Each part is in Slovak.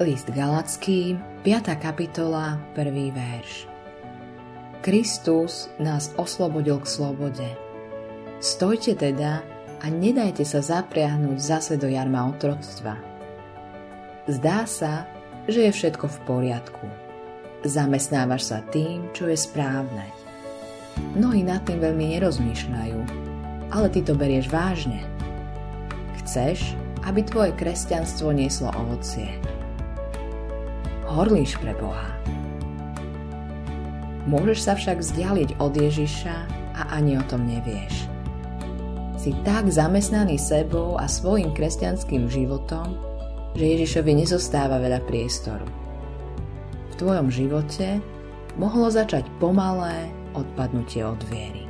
List Galackým, 5. kapitola, 1. verš. Kristus nás oslobodil k slobode. Stojte teda a nedajte sa zapriahnuť zase do jarma otroctva. Zdá sa, že je všetko v poriadku. Zamestnávaš sa tým, čo je správne. Mnohí nad tým veľmi nerozmýšľajú, ale ty to berieš vážne. Chceš, aby tvoje kresťanstvo nieslo ovocie horlíš pre Boha. Môžeš sa však vzdialiť od Ježiša a ani o tom nevieš. Si tak zamestnaný sebou a svojim kresťanským životom, že Ježišovi nezostáva veľa priestoru. V tvojom živote mohlo začať pomalé odpadnutie od viery.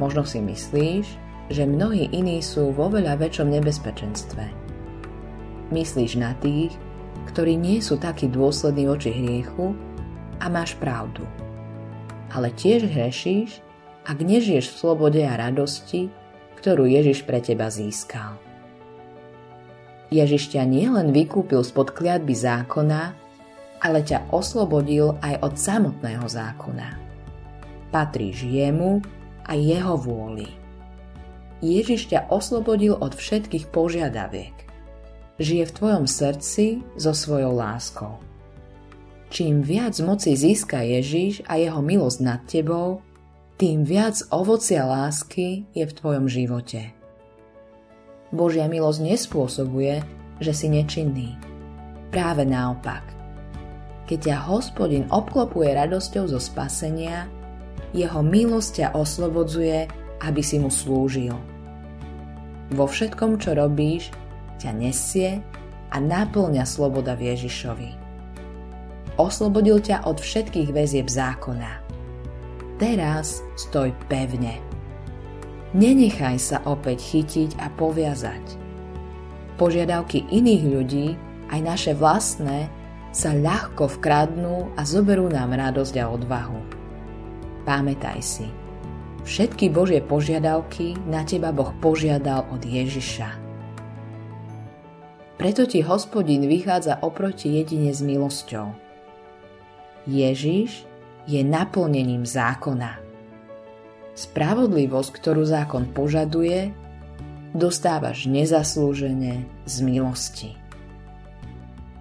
Možno si myslíš, že mnohí iní sú vo veľa väčšom nebezpečenstve. Myslíš na tých, ktorí nie sú takí dôslední voči hriechu a máš pravdu. Ale tiež hrešíš, ak nežiješ v slobode a radosti, ktorú Ježiš pre teba získal. Ježiš ťa nielen vykúpil spod kliatby zákona, ale ťa oslobodil aj od samotného zákona. Patríš jemu a jeho vôli. Ježiš ťa oslobodil od všetkých požiadaviek žije v tvojom srdci so svojou láskou. Čím viac moci získa Ježiš a jeho milosť nad tebou, tým viac ovocia lásky je v tvojom živote. Božia milosť nespôsobuje, že si nečinný. Práve naopak. Keď ťa hospodin obklopuje radosťou zo spasenia, jeho milosť ťa oslobodzuje, aby si mu slúžil. Vo všetkom, čo robíš, ťa nesie a náplňa sloboda v Ježišovi. Oslobodil ťa od všetkých väzieb zákona. Teraz stoj pevne. Nenechaj sa opäť chytiť a poviazať. Požiadavky iných ľudí, aj naše vlastné, sa ľahko vkradnú a zoberú nám radosť a odvahu. Pamätaj si, všetky Božie požiadavky na teba Boh požiadal od Ježiša. Preto ti hospodin vychádza oproti jedine s milosťou. Ježiš je naplnením zákona. Spravodlivosť, ktorú zákon požaduje, dostávaš nezaslúžene z milosti.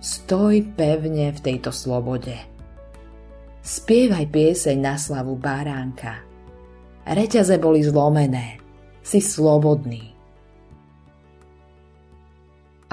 Stoj pevne v tejto slobode. Spievaj pieseň na slavu báránka. Reťaze boli zlomené. Si slobodný.